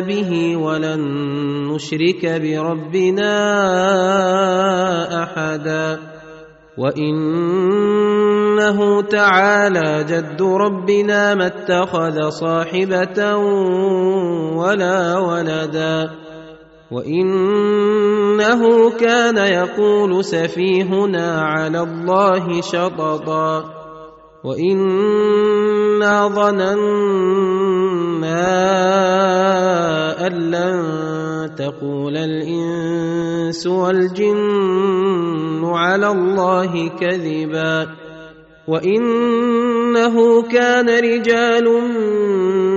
به ولن نشرك بربنا أحدا. وإنه تعالى جد ربنا ما اتخذ صاحبة ولا ولدا. وإنه كان يقول سفيهنا على الله شططا. وانا ظننا ان لن تقول الانس والجن على الله كذبا وانه كان رجال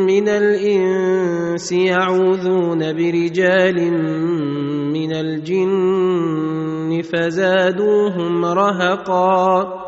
من الانس يعوذون برجال من الجن فزادوهم رهقا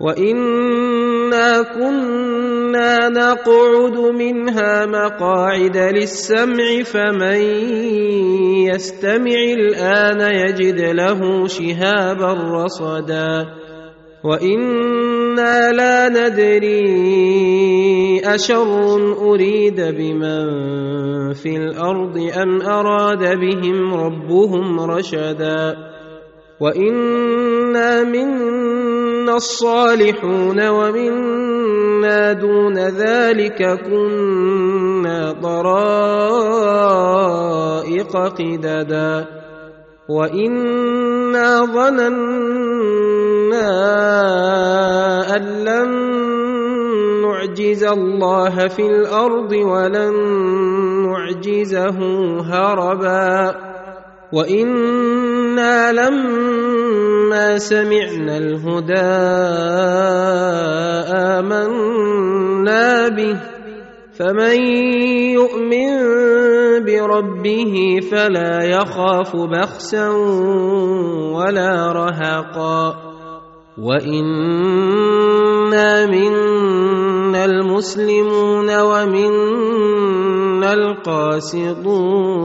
وانا كنا نقعد منها مقاعد للسمع فمن يستمع الان يجد له شهابا رصدا وأنا لا ندري اشر اريد بمن في الأرض ام اراد بهم ربهم رشدا وانا منا الصالحون ومنا دون ذلك كنا طرائق قددا وإنا ظننا أن لن نعجز الله في الأرض ولن نعجزه هربا وأنا لما سمعنا الهدى امنا به فمن يؤمن بربه فلا يخاف بخسا ولا رهقا وانا منا المسلمون ومنا القاسطون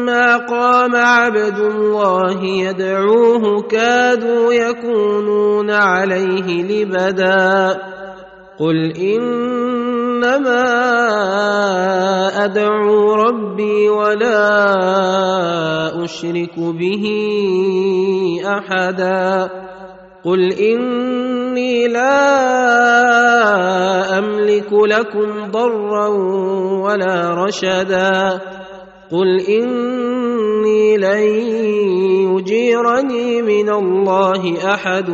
لما قام عبد الله يدعوه كادوا يكونون عليه لبدا قل انما ادعو ربي ولا اشرك به احدا قل اني لا املك لكم ضرا ولا رشدا قل اني لن يجيرني من الله احد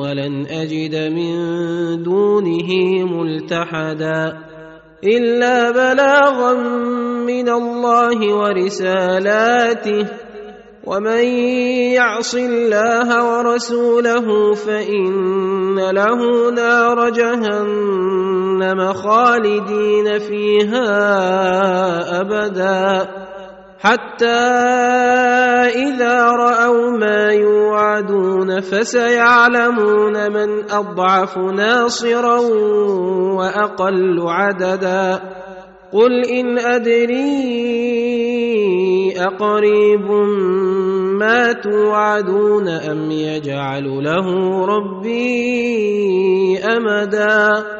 ولن اجد من دونه ملتحدا الا بلاغا من الله ورسالاته ومن يعص الله ورسوله فان له نار جهنم خالدين فيها ابدا حتى إذا رأوا ما يوعدون فسيعلمون من أضعف ناصرا وأقل عددا. قل إن أدري أقريب ما توعدون أم يجعل له ربي أمدا.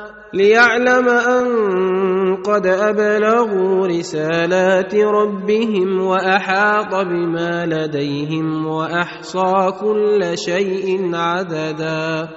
ليعلم أن قد أبلغوا رسالات ربهم وأحاط بما لديهم وأحصى كل شيء عددا.